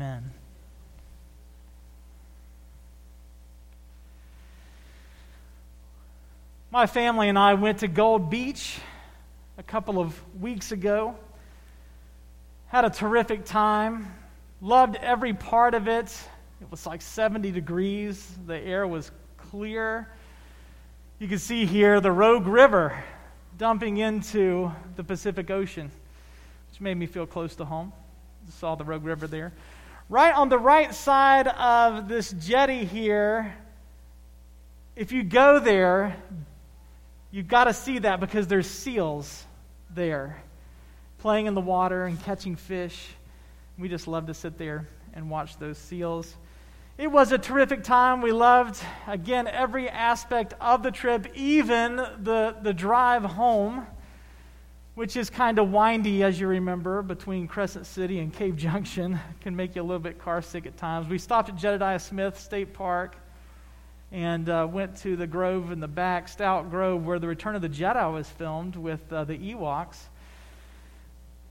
Amen. My family and I went to Gold Beach a couple of weeks ago. Had a terrific time. Loved every part of it. It was like 70 degrees. The air was clear. You can see here the Rogue River dumping into the Pacific Ocean, which made me feel close to home. Saw the Rogue River there. Right on the right side of this jetty here, if you go there, you've got to see that because there's seals there playing in the water and catching fish. We just love to sit there and watch those seals. It was a terrific time. We loved, again, every aspect of the trip, even the, the drive home which is kind of windy, as you remember, between Crescent City and Cave Junction. Can make you a little bit car sick at times. We stopped at Jedediah Smith State Park and uh, went to the grove in the back, Stout Grove, where the Return of the Jedi was filmed with uh, the Ewoks.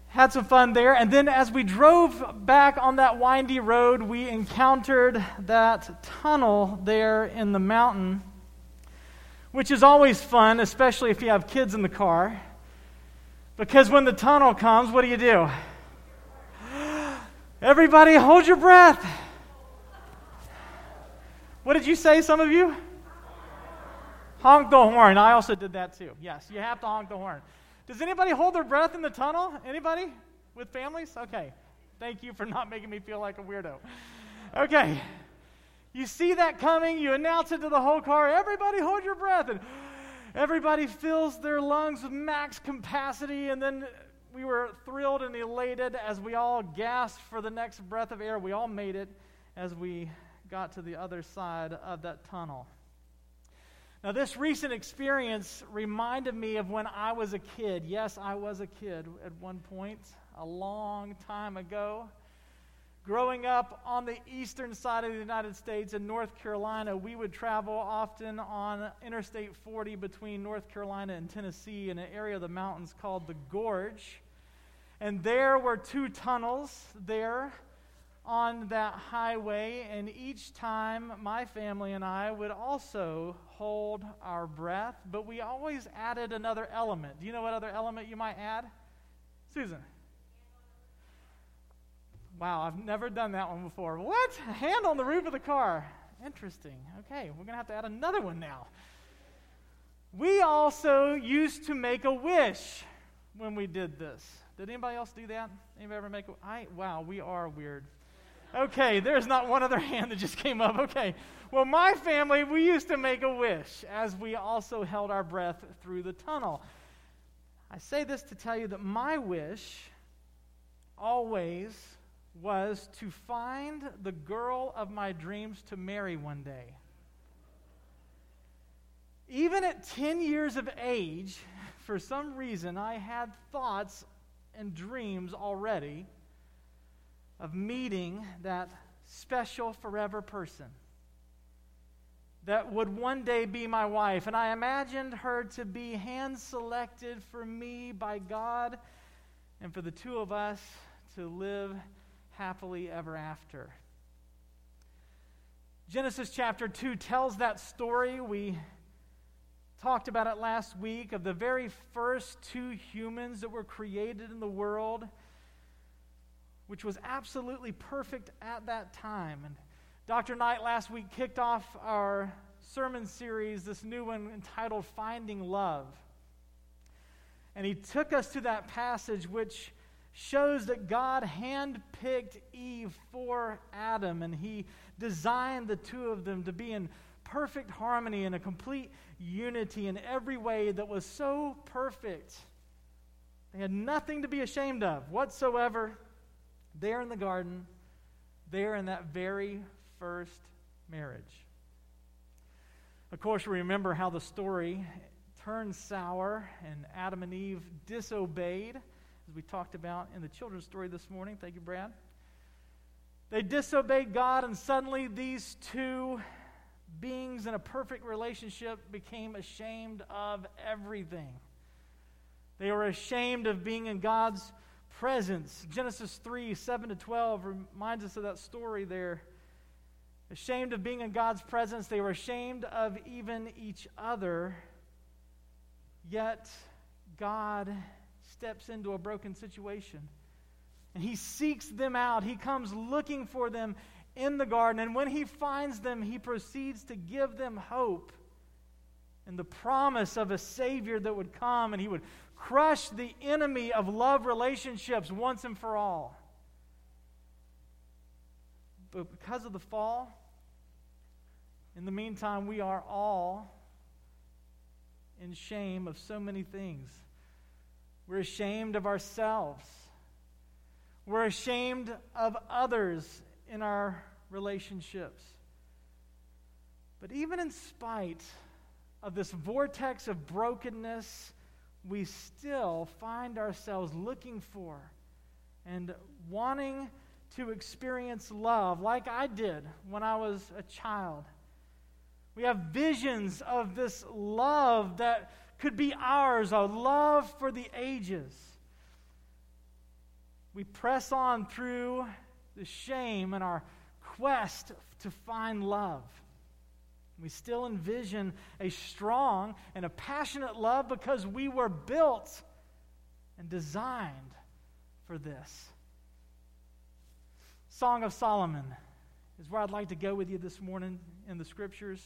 Had some fun there. And then as we drove back on that windy road, we encountered that tunnel there in the mountain, which is always fun, especially if you have kids in the car. Because when the tunnel comes, what do you do? Everybody, hold your breath. What did you say, some of you? Honk the horn. I also did that too. Yes, you have to honk the horn. Does anybody hold their breath in the tunnel? Anybody with families? Okay. Thank you for not making me feel like a weirdo. Okay. You see that coming, you announce it to the whole car. Everybody hold your breath. And Everybody fills their lungs with max capacity, and then we were thrilled and elated as we all gasped for the next breath of air. We all made it as we got to the other side of that tunnel. Now, this recent experience reminded me of when I was a kid. Yes, I was a kid at one point, a long time ago. Growing up on the eastern side of the United States in North Carolina, we would travel often on Interstate 40 between North Carolina and Tennessee in an area of the mountains called the Gorge. And there were two tunnels there on that highway, and each time my family and I would also hold our breath, but we always added another element. Do you know what other element you might add? Susan. Wow, I've never done that one before. What? A hand on the roof of the car. Interesting. Okay, we're going to have to add another one now. We also used to make a wish when we did this. Did anybody else do that? Anybody ever make a I wow, we are weird. Okay, there's not one other hand that just came up. Okay. Well, my family, we used to make a wish as we also held our breath through the tunnel. I say this to tell you that my wish always was to find the girl of my dreams to marry one day. Even at 10 years of age, for some reason, I had thoughts and dreams already of meeting that special forever person that would one day be my wife. And I imagined her to be hand selected for me by God and for the two of us to live happily ever after. Genesis chapter 2 tells that story. We talked about it last week of the very first two humans that were created in the world, which was absolutely perfect at that time. And Dr. Knight last week kicked off our sermon series, this new one entitled Finding Love. And he took us to that passage which shows that God handpicked Eve for Adam and he designed the two of them to be in perfect harmony and a complete unity in every way that was so perfect. They had nothing to be ashamed of whatsoever there in the garden, there in that very first marriage. Of course, we remember how the story turned sour and Adam and Eve disobeyed as we talked about in the children's story this morning. Thank you, Brad. They disobeyed God, and suddenly these two beings in a perfect relationship became ashamed of everything. They were ashamed of being in God's presence. Genesis 3 7 to 12 reminds us of that story there. Ashamed of being in God's presence, they were ashamed of even each other. Yet, God steps into a broken situation. And he seeks them out. He comes looking for them in the garden. And when he finds them, he proceeds to give them hope and the promise of a Savior that would come and he would crush the enemy of love relationships once and for all. But because of the fall, in the meantime, we are all in shame of so many things. We're ashamed of ourselves. We're ashamed of others in our relationships. But even in spite of this vortex of brokenness, we still find ourselves looking for and wanting to experience love like I did when I was a child. We have visions of this love that could be ours, a love for the ages. We press on through the shame in our quest to find love. We still envision a strong and a passionate love because we were built and designed for this. Song of Solomon is where I'd like to go with you this morning in the scriptures.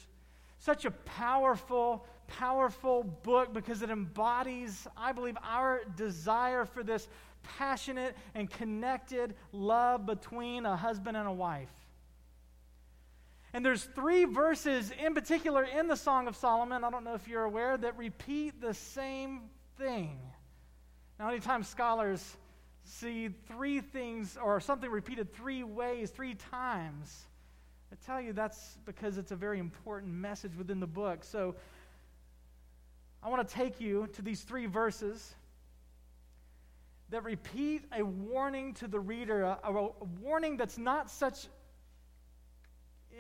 Such a powerful, powerful book because it embodies, I believe, our desire for this passionate and connected love between a husband and a wife. And there's three verses in particular in the Song of Solomon, I don't know if you're aware, that repeat the same thing. Now, anytime scholars see three things or something repeated three ways, three times, I tell you that's because it's a very important message within the book. So I want to take you to these three verses that repeat a warning to the reader, a, a warning that's not such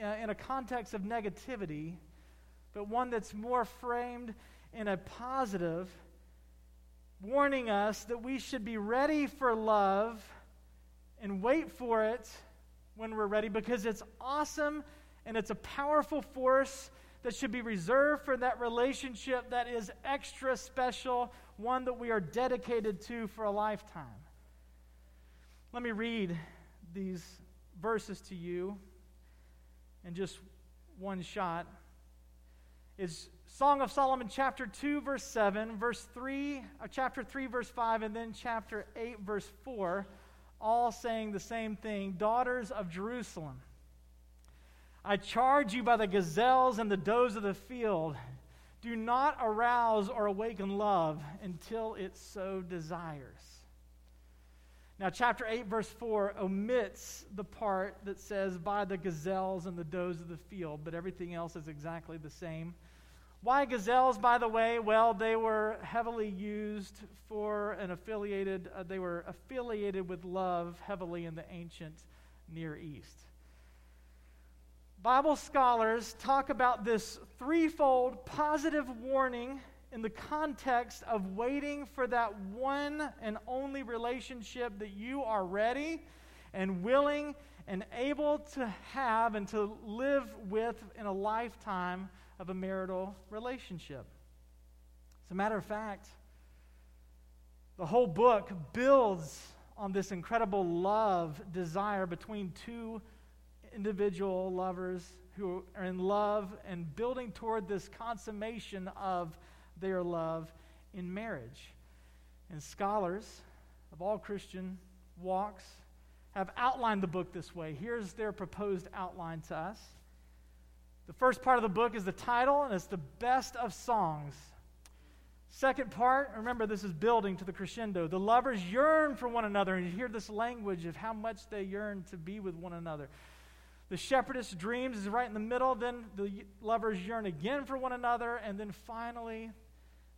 uh, in a context of negativity, but one that's more framed in a positive, warning us that we should be ready for love and wait for it when we're ready because it's awesome and it's a powerful force that should be reserved for that relationship that is extra special, one that we are dedicated to for a lifetime. Let me read these verses to you in just one shot. Is Song of Solomon chapter 2 verse 7, verse 3, uh, chapter 3 verse 5 and then chapter 8 verse 4 all saying the same thing Daughters of Jerusalem, I charge you by the gazelles and the does of the field, do not arouse or awaken love until it so desires. Now, chapter 8, verse 4 omits the part that says, by the gazelles and the does of the field, but everything else is exactly the same. Why gazelles, by the way? Well, they were heavily used for an affiliated, uh, they were affiliated with love heavily in the ancient Near East. Bible scholars talk about this threefold positive warning in the context of waiting for that one and only relationship that you are ready and willing and able to have and to live with in a lifetime of a marital relationship. As a matter of fact, the whole book builds on this incredible love desire between two individual lovers who are in love and building toward this consummation of their love in marriage. And scholars of all Christian walks have outlined the book this way. Here's their proposed outline to us. The first part of the book is the title, and it's the best of songs. Second part, remember this is building to the crescendo. The lovers yearn for one another, and you hear this language of how much they yearn to be with one another. The shepherdess dreams is right in the middle, then the lovers yearn again for one another, and then finally,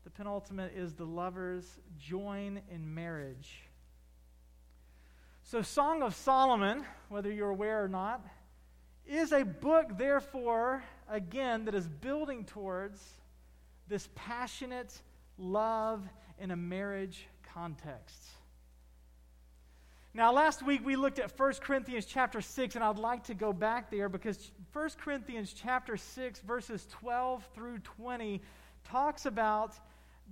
the penultimate is the lovers join in marriage. So, Song of Solomon, whether you're aware or not, is a book, therefore, again, that is building towards this passionate love in a marriage context. Now, last week we looked at 1 Corinthians chapter 6, and I'd like to go back there because 1 Corinthians chapter 6, verses 12 through 20, talks about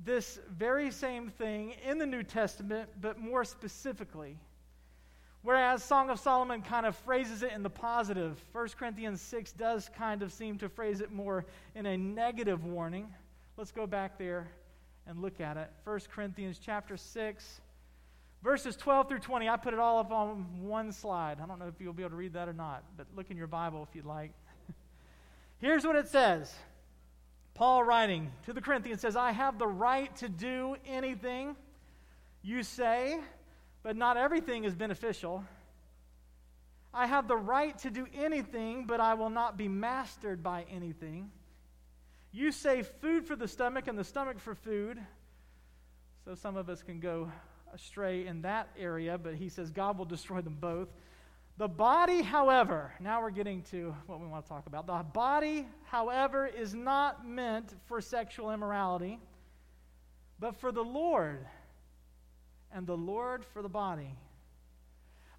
this very same thing in the New Testament, but more specifically. Whereas Song of Solomon kind of phrases it in the positive, 1 Corinthians 6 does kind of seem to phrase it more in a negative warning. Let's go back there and look at it. 1 Corinthians chapter 6, verses 12 through 20. I put it all up on one slide. I don't know if you'll be able to read that or not, but look in your Bible if you'd like. Here's what it says. Paul writing to the Corinthians says, I have the right to do anything you say but not everything is beneficial. I have the right to do anything, but I will not be mastered by anything. You say food for the stomach and the stomach for food. So some of us can go astray in that area, but he says God will destroy them both. The body, however, now we're getting to what we want to talk about. The body, however, is not meant for sexual immorality, but for the Lord and the Lord for the body.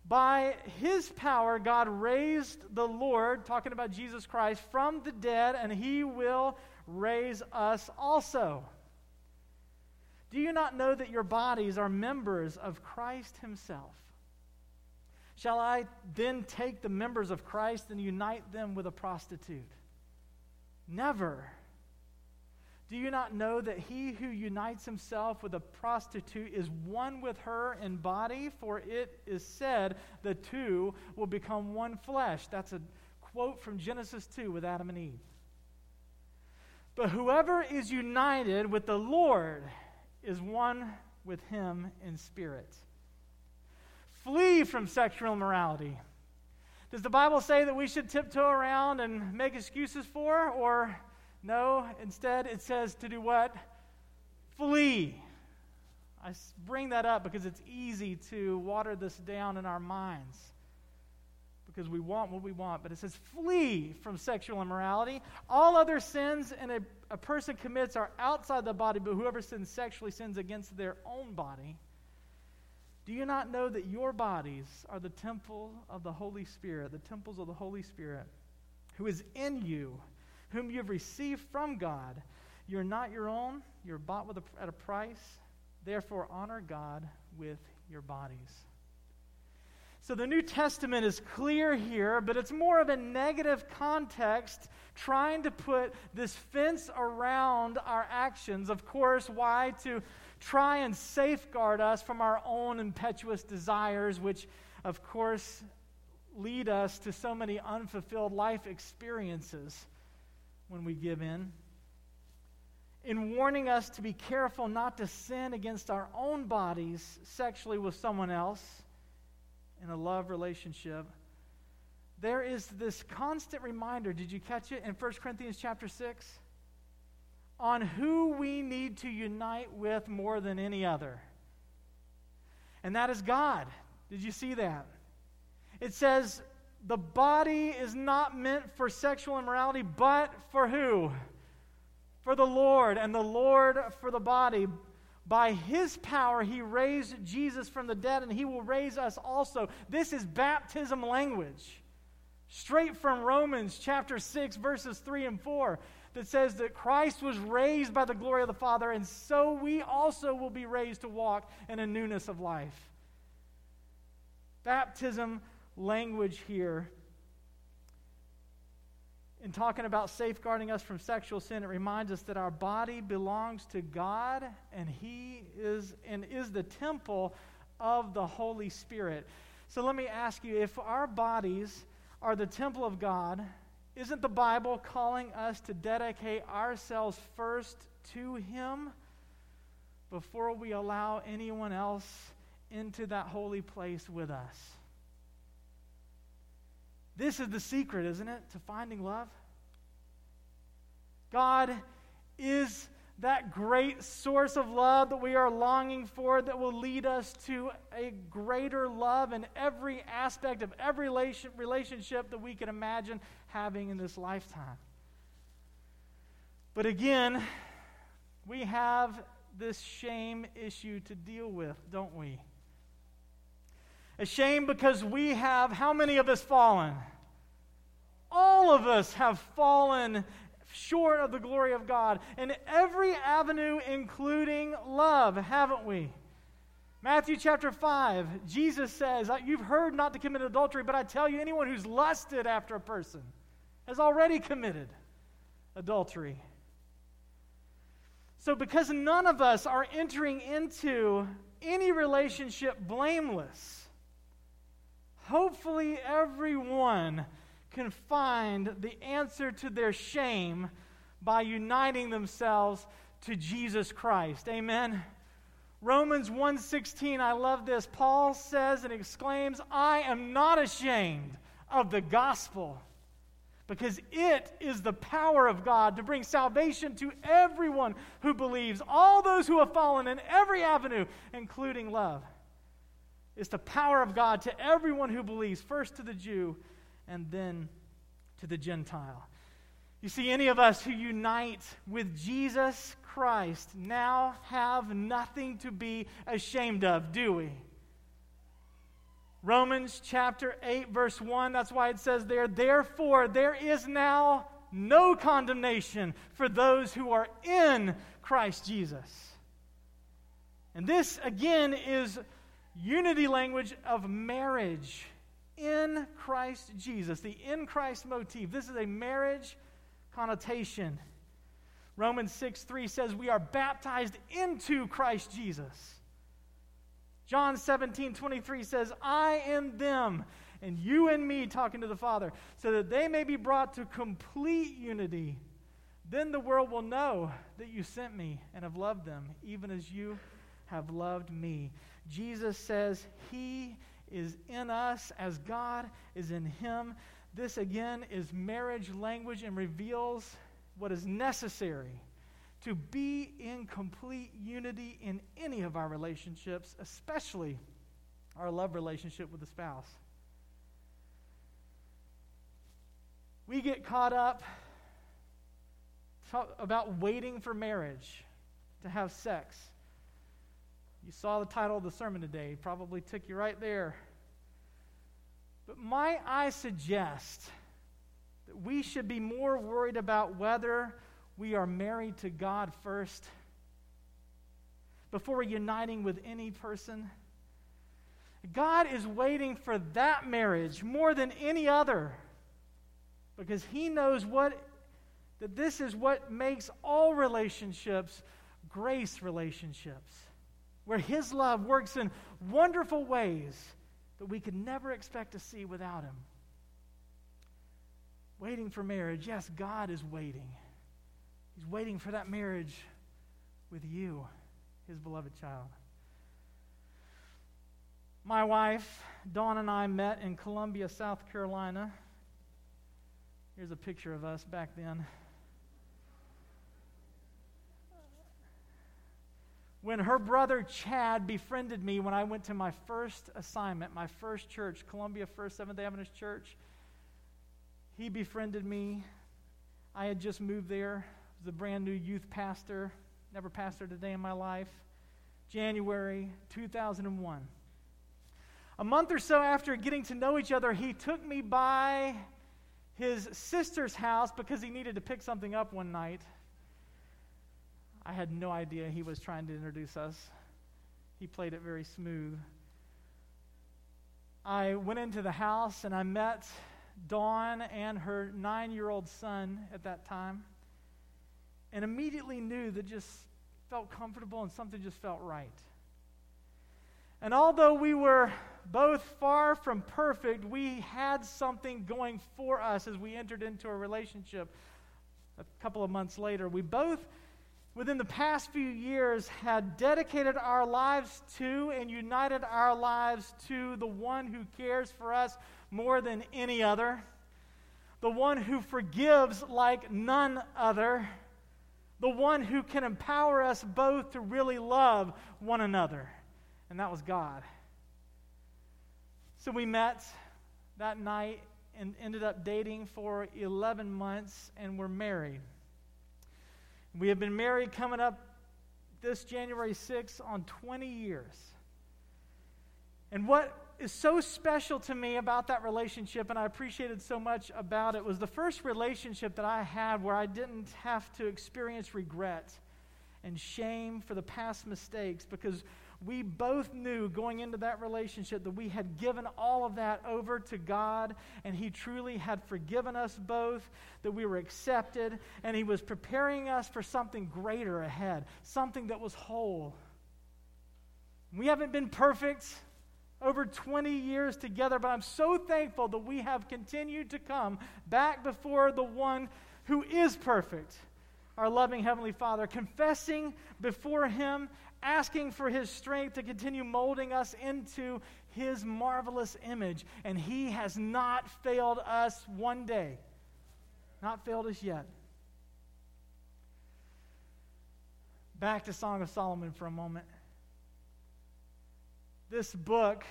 By his power, God raised the Lord, talking about Jesus Christ, from the dead, and he will raise us also. Do you not know that your bodies are members of Christ himself? Shall I then take the members of Christ and unite them with a prostitute? Never. Do you not know that he who unites himself with a prostitute is one with her in body? For it is said, the two will become one flesh. That's a quote from Genesis 2 with Adam and Eve. But whoever is united with the Lord is one with him in spirit. Flee from sexual immorality. Does the Bible say that we should tiptoe around and make excuses for, or no, instead it says to do what? Flee. I bring that up because it's easy to water this down in our minds because we want what we want. But it says, flee from sexual immorality. All other sins and a, a person commits are outside the body, but whoever sins sexually sins against their own body. Do you not know that your bodies are the temple of the Holy Spirit, the temples of the Holy Spirit, who is in you? whom you have received from God. You're not your own, you're bought with a, at a price. Therefore, honor God with your bodies. So the New Testament is clear here, but it's more of a negative context, trying to put this fence around our actions. Of course, why? To try and safeguard us from our own impetuous desires, which, of course, lead us to so many unfulfilled life experiences when we give in, in warning us to be careful not to sin against our own bodies sexually with someone else in a love relationship. There is this constant reminder, did you catch it in 1 Corinthians chapter 6? On who we need to unite with more than any other. And that is God. Did you see that? It says, the body is not meant for sexual immorality, but for who? For the Lord, and the Lord for the body. By his power, he raised Jesus from the dead, and he will raise us also. This is baptism language. Straight from Romans chapter 6, verses 3 and 4, that says that Christ was raised by the glory of the Father, and so we also will be raised to walk in a newness of life. Baptism language here in talking about safeguarding us from sexual sin, it reminds us that our body belongs to God and He is and is the temple of the Holy Spirit. So let me ask you if our bodies are the temple of God, isn't the Bible calling us to dedicate ourselves first to Him before we allow anyone else into that holy place with us? This is the secret, isn't it, to finding love? God is that great source of love that we are longing for that will lead us to a greater love in every aspect of every relationship that we can imagine having in this lifetime. But again, we have this shame issue to deal with, don't we? Ashamed because we have, how many of us fallen? All of us have fallen short of the glory of God in every avenue, including love, haven't we? Matthew chapter 5, Jesus says, You've heard not to commit adultery, but I tell you, anyone who's lusted after a person has already committed adultery. So, because none of us are entering into any relationship blameless, hopefully everyone can find the answer to their shame by uniting themselves to Jesus Christ. Amen. Romans 1:16 I love this. Paul says and exclaims, "I am not ashamed of the gospel." because it is the power of God to bring salvation to everyone who believes, all those who have fallen in every avenue, including love. It's the power of God to everyone who believes, first to the Jew and then to the Gentile. You see, any of us who unite with Jesus Christ now have nothing to be ashamed of, do we? Romans chapter 8, verse 1, that's why it says there, therefore, there is now no condemnation for those who are in Christ Jesus. And this, again, is unity language of marriage in Christ Jesus, the in Christ motif. This is a marriage connotation. Romans 6 3 says, We are baptized into Christ Jesus. John 17, 23 says, I in them, and you and me, talking to the Father, so that they may be brought to complete unity. Then the world will know that you sent me and have loved them, even as you have loved me. Jesus says, He is in us as God is in Him. This again is marriage language and reveals what is necessary to be in complete unity in any of our relationships, especially our love relationship with the spouse. We get caught up about waiting for marriage to have sex. You saw the title of the sermon today, probably took you right there. But might I suggest that we should be more worried about whether we are married to God first before uniting with any person. God is waiting for that marriage more than any other because He knows what that this is what makes all relationships grace relationships, where His love works in wonderful ways that we could never expect to see without Him. Waiting for marriage, yes, God is waiting. He's waiting for that marriage with you, his beloved child. My wife, Dawn, and I met in Columbia, South Carolina. Here's a picture of us back then. When her brother Chad befriended me when I went to my first assignment, my first church, Columbia First Seventh day Adventist Church, he befriended me. I had just moved there was a brand new youth pastor, never pastored a day in my life. January 2001. A month or so after getting to know each other, he took me by his sister's house because he needed to pick something up one night. I had no idea he was trying to introduce us. He played it very smooth. I went into the house and I met Dawn and her nine year old son at that time and immediately knew that just felt comfortable and something just felt right. And although we were both far from perfect, we had something going for us as we entered into a relationship a couple of months later. We both, within the past few years, had dedicated our lives to and united our lives to the one who cares for us more than any other, the one who forgives like none other the one who can empower us both to really love one another. And that was God. So we met that night and ended up dating for 11 months and were married. We have been married coming up this January 6th on 20 years. And what is so special to me about that relationship, and I appreciated so much about it, was the first relationship that I had where I didn't have to experience regret and shame for the past mistakes because we both knew going into that relationship that we had given all of that over to God and He truly had forgiven us both, that we were accepted, and He was preparing us for something greater ahead, something that was whole. We haven't been perfect over 20 years together, but I'm so thankful that we have continued to come back before the one who is perfect our loving Heavenly Father, confessing before Him, asking for His strength to continue molding us into His marvelous image. And He has not failed us one day, not failed us yet. Back to Song of Solomon for a moment. This book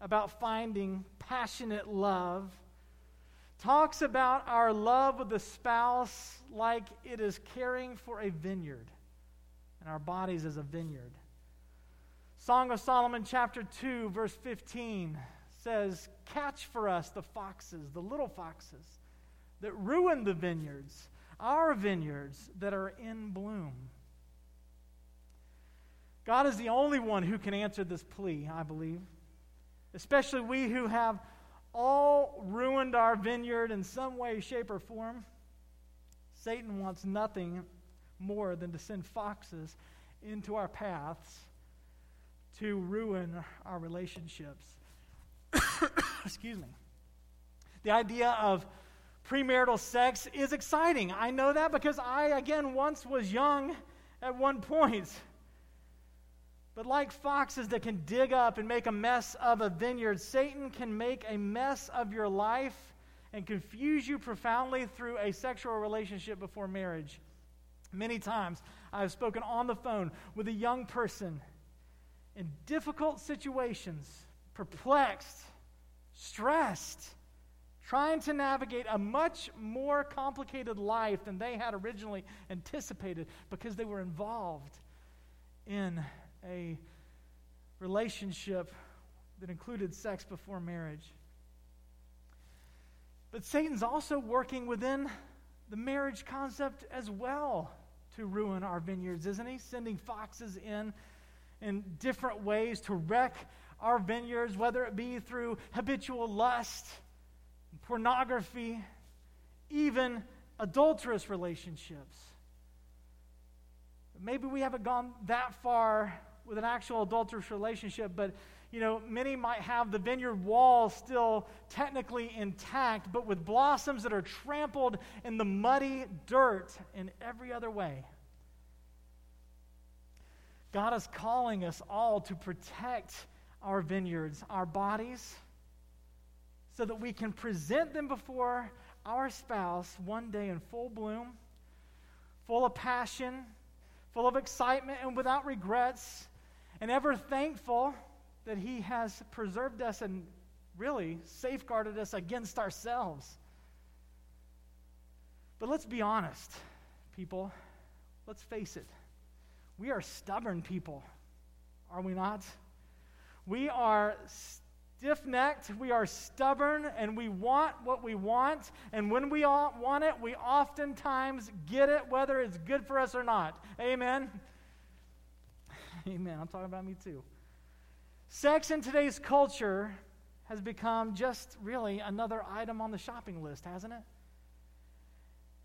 about finding passionate love talks about our love with the spouse like it is caring for a vineyard, and our bodies as a vineyard. Song of Solomon, chapter 2, verse 15 says, Catch for us the foxes, the little foxes that ruin the vineyards, our vineyards that are in bloom. God is the only one who can answer this plea, I believe. Especially we who have all ruined our vineyard in some way, shape, or form. Satan wants nothing more than to send foxes into our paths to ruin our relationships. Excuse me. The idea of premarital sex is exciting. I know that because I, again, once was young at one point. But like foxes that can dig up and make a mess of a vineyard, Satan can make a mess of your life and confuse you profoundly through a sexual relationship before marriage. Many times I've spoken on the phone with a young person in difficult situations, perplexed, stressed, trying to navigate a much more complicated life than they had originally anticipated because they were involved in a relationship that included sex before marriage. But Satan's also working within the marriage concept as well to ruin our vineyards, isn't he? Sending foxes in in different ways to wreck our vineyards, whether it be through habitual lust, pornography, even adulterous relationships. Maybe we haven't gone that far with an actual adulterous relationship, but you know, many might have the vineyard wall still technically intact, but with blossoms that are trampled in the muddy dirt in every other way. God is calling us all to protect our vineyards, our bodies, so that we can present them before our spouse one day in full bloom, full of passion, full of excitement, and without regrets and ever thankful that He has preserved us and really safeguarded us against ourselves. But let's be honest, people. Let's face it. We are stubborn people, are we not? We are stiff necked, we are stubborn, and we want what we want. And when we want it, we oftentimes get it, whether it's good for us or not. Amen. Amen. I'm talking about me too. Sex in today's culture has become just really another item on the shopping list, hasn't it?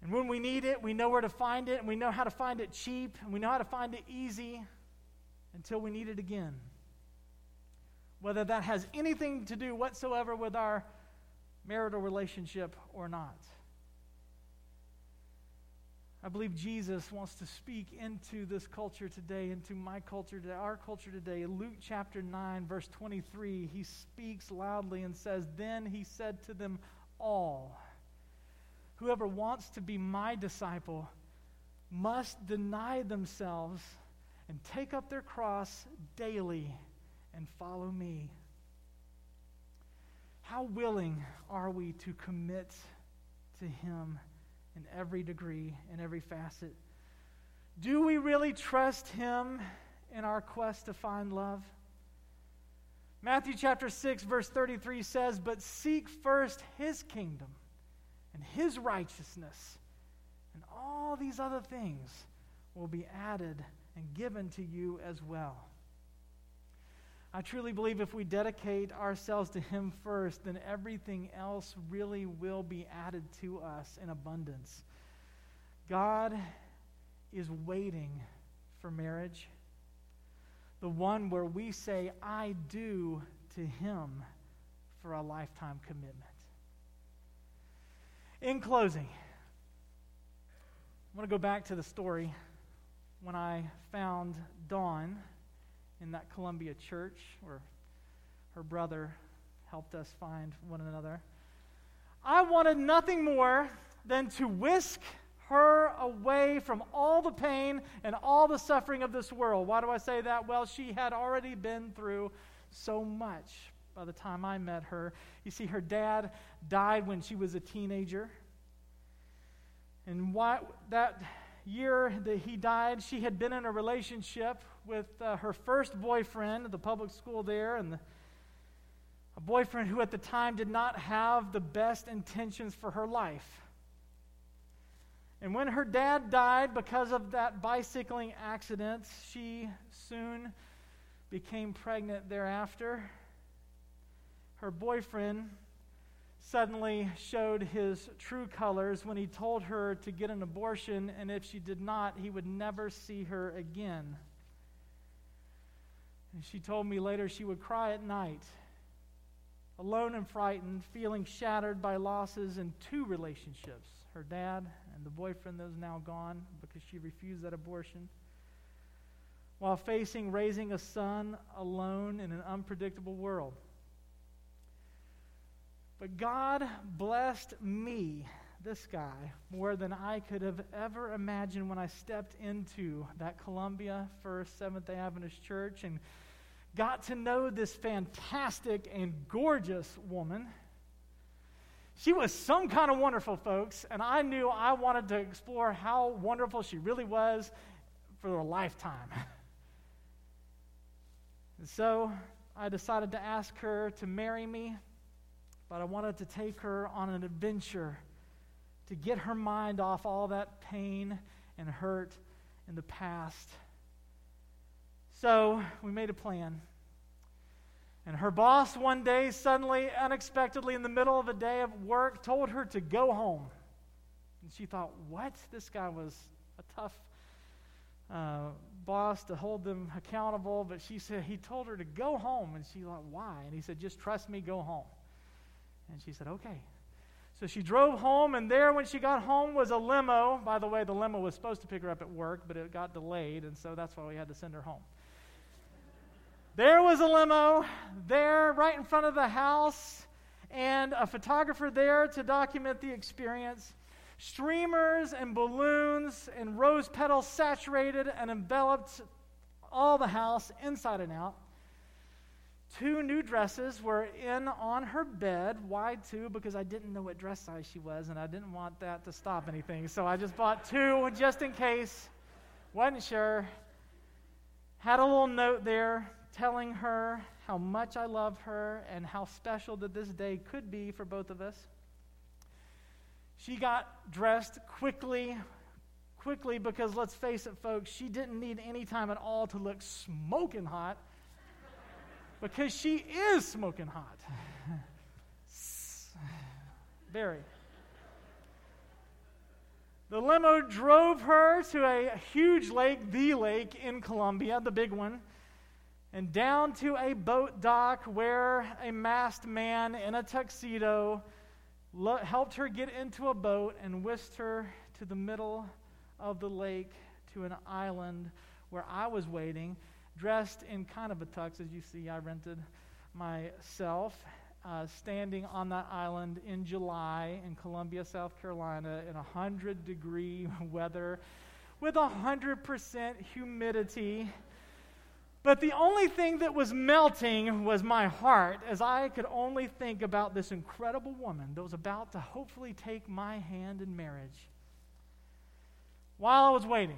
And when we need it, we know where to find it, and we know how to find it cheap, and we know how to find it easy until we need it again. Whether that has anything to do whatsoever with our marital relationship or not. I believe Jesus wants to speak into this culture today, into my culture today, our culture today. Luke chapter 9, verse 23, he speaks loudly and says, Then he said to them all, Whoever wants to be my disciple must deny themselves and take up their cross daily and follow me. How willing are we to commit to him? In every degree, in every facet. Do we really trust Him in our quest to find love? Matthew chapter 6, verse 33 says, But seek first his kingdom and his righteousness, and all these other things will be added and given to you as well. I truly believe if we dedicate ourselves to Him first, then everything else really will be added to us in abundance. God is waiting for marriage, the one where we say, I do to Him for a lifetime commitment. In closing, I want to go back to the story when I found Dawn in that Columbia church where her brother helped us find one another. I wanted nothing more than to whisk her away from all the pain and all the suffering of this world. Why do I say that? Well, she had already been through so much by the time I met her. You see, her dad died when she was a teenager. And why, that year that he died, she had been in a relationship with uh, her first boyfriend at the public school there, and the, a boyfriend who at the time did not have the best intentions for her life. And when her dad died because of that bicycling accident, she soon became pregnant thereafter. Her boyfriend suddenly showed his true colors when he told her to get an abortion, and if she did not, he would never see her again. And she told me later she would cry at night, alone and frightened, feeling shattered by losses in two relationships her dad and the boyfriend that was now gone because she refused that abortion. While facing raising a son alone in an unpredictable world. But God blessed me, this guy, more than I could have ever imagined when I stepped into that Columbia First Seventh day Adventist church and got to know this fantastic and gorgeous woman. She was some kind of wonderful, folks, and I knew I wanted to explore how wonderful she really was for a lifetime. And so I decided to ask her to marry me but I wanted to take her on an adventure to get her mind off all that pain and hurt in the past. So we made a plan. And her boss, one day, suddenly, unexpectedly, in the middle of a day of work, told her to go home. And she thought, what? This guy was a tough uh, boss to hold them accountable. But she said, he told her to go home. And she thought, why? And he said, just trust me, go home. And she said, okay. So she drove home, and there, when she got home, was a limo. By the way, the limo was supposed to pick her up at work, but it got delayed, and so that's why we had to send her home. There was a limo there right in front of the house, and a photographer there to document the experience. Streamers and balloons and rose petals saturated and enveloped all the house inside and out. Two new dresses were in on her bed. Why two? Because I didn't know what dress size she was, and I didn't want that to stop anything. So I just bought two just in case. Wasn't sure. Had a little note there telling her how much I love her and how special that this day could be for both of us. She got dressed quickly, quickly because let's face it, folks, she didn't need any time at all to look smoking hot because she is smoking hot. Very. The limo drove her to a huge lake, the lake in Columbia, the big one, and down to a boat dock where a masked man in a tuxedo lo- helped her get into a boat and whisked her to the middle of the lake to an island where I was waiting dressed in kind of a tux, as you see, I rented myself, uh, standing on that island in July in Columbia, South Carolina, in 100 degree weather with 100% humidity. But the only thing that was melting was my heart as I could only think about this incredible woman that was about to hopefully take my hand in marriage. While I was waiting,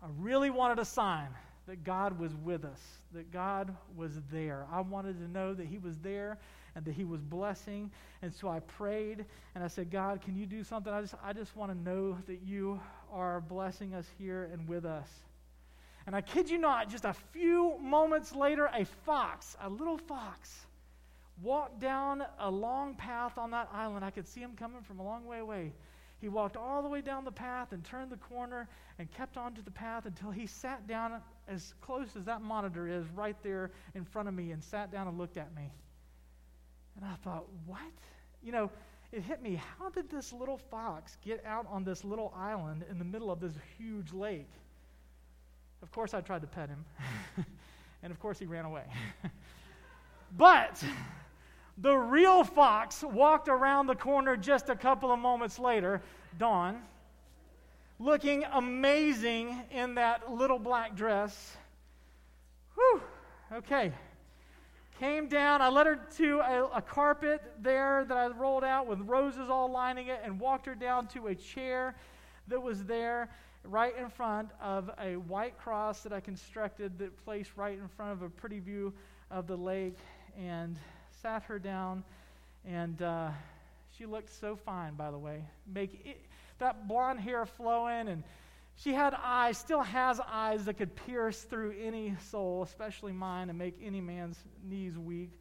I really wanted a sign that God was with us, that God was there. I wanted to know that He was there and that He was blessing. And so I prayed and I said, God, can you do something? I just, I just want to know that you are blessing us here and with us. And I kid you not, just a few moments later, a fox, a little fox, walked down a long path on that island. I could see him coming from a long way away. He walked all the way down the path and turned the corner and kept on to the path until he sat down as close as that monitor is right there in front of me and sat down and looked at me. And I thought, what? You know, it hit me. How did this little fox get out on this little island in the middle of this huge lake? Of course, I tried to pet him. and of course, he ran away. but the real fox walked around the corner just a couple of moments later, Dawn, looking amazing in that little black dress. Whew, okay. Came down, I led her to a, a, carpet there that I rolled out with roses all lining it and walked her down to a chair that was there right in front of a white cross that I constructed that placed right in front of a pretty view of the lake. And sat her down, and uh, she looked so fine, by the way. Make it, that blonde hair flowing, and she had eyes, still has eyes that could pierce through any soul, especially mine, and make any man's knees weak.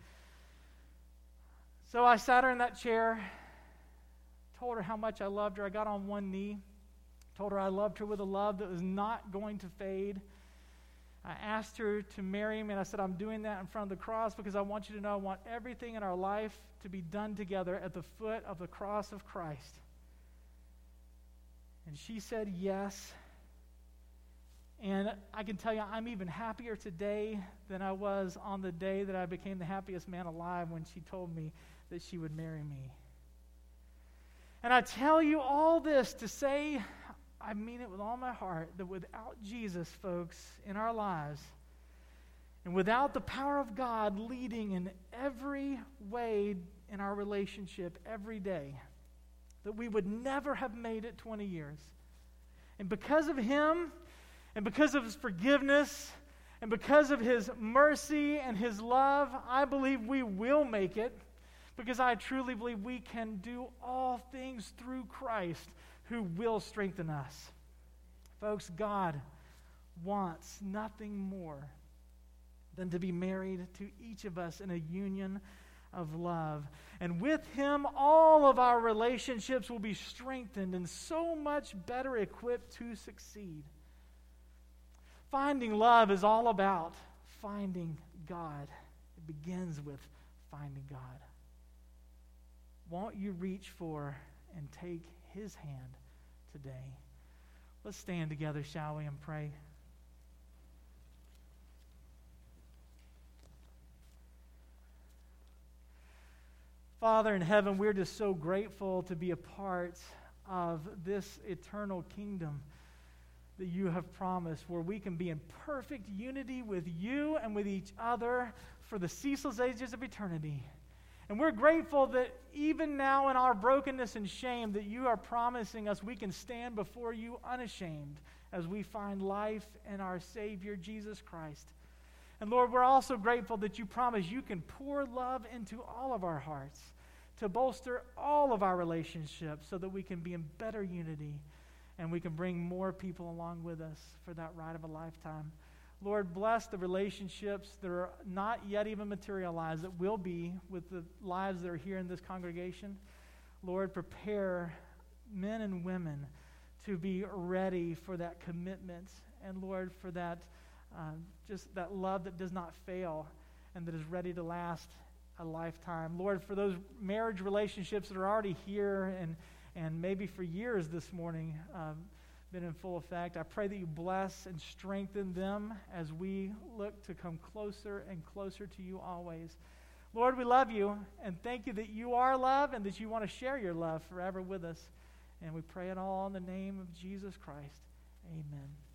So I sat her in that chair, told her how much I loved her. I got on one knee, told her I loved her with a love that was not going to fade. I asked her to marry me, and I said, I'm doing that in front of the cross because I want you to know I want everything in our life to be done together at the foot of the cross of Christ. And she said yes. And I can tell you, I'm even happier today than I was on the day that I became the happiest man alive when she told me that she would marry me. And I tell you all this to say I mean it with all my heart that without Jesus, folks, in our lives, and without the power of God leading in every way in our relationship every day, that we would never have made it 20 years. And because of Him, and because of His forgiveness, and because of His mercy and His love, I believe we will make it because I truly believe we can do all things through Christ who will strengthen us. Folks, God wants nothing more than to be married to each of us in a union of love. And with Him, all of our relationships will be strengthened and so much better equipped to succeed. Finding love is all about finding God. It begins with finding God. Won't you reach for and take His hand today. Let's stand together, shall we, and pray. Father in heaven, we're just so grateful to be a part of this eternal kingdom that you have promised, where we can be in perfect unity with you and with each other for the ceaseless ages of eternity. And we're grateful that even now in our brokenness and shame that you are promising us we can stand before you unashamed as we find life in our Savior Jesus Christ. And Lord, we're also grateful that you promise you can pour love into all of our hearts to bolster all of our relationships so that we can be in better unity and we can bring more people along with us for that ride of a lifetime. Lord, bless the relationships that are not yet even materialized, that will be with the lives that are here in this congregation. Lord, prepare men and women to be ready for that commitment. And Lord, for that, uh, just that love that does not fail and that is ready to last a lifetime. Lord, for those marriage relationships that are already here and, and maybe for years this morning, um, been in full effect. I pray that you bless and strengthen them as we look to come closer and closer to you always. Lord, we love you and thank you that you are love and that you want to share your love forever with us. And we pray it all in the name of Jesus Christ. Amen.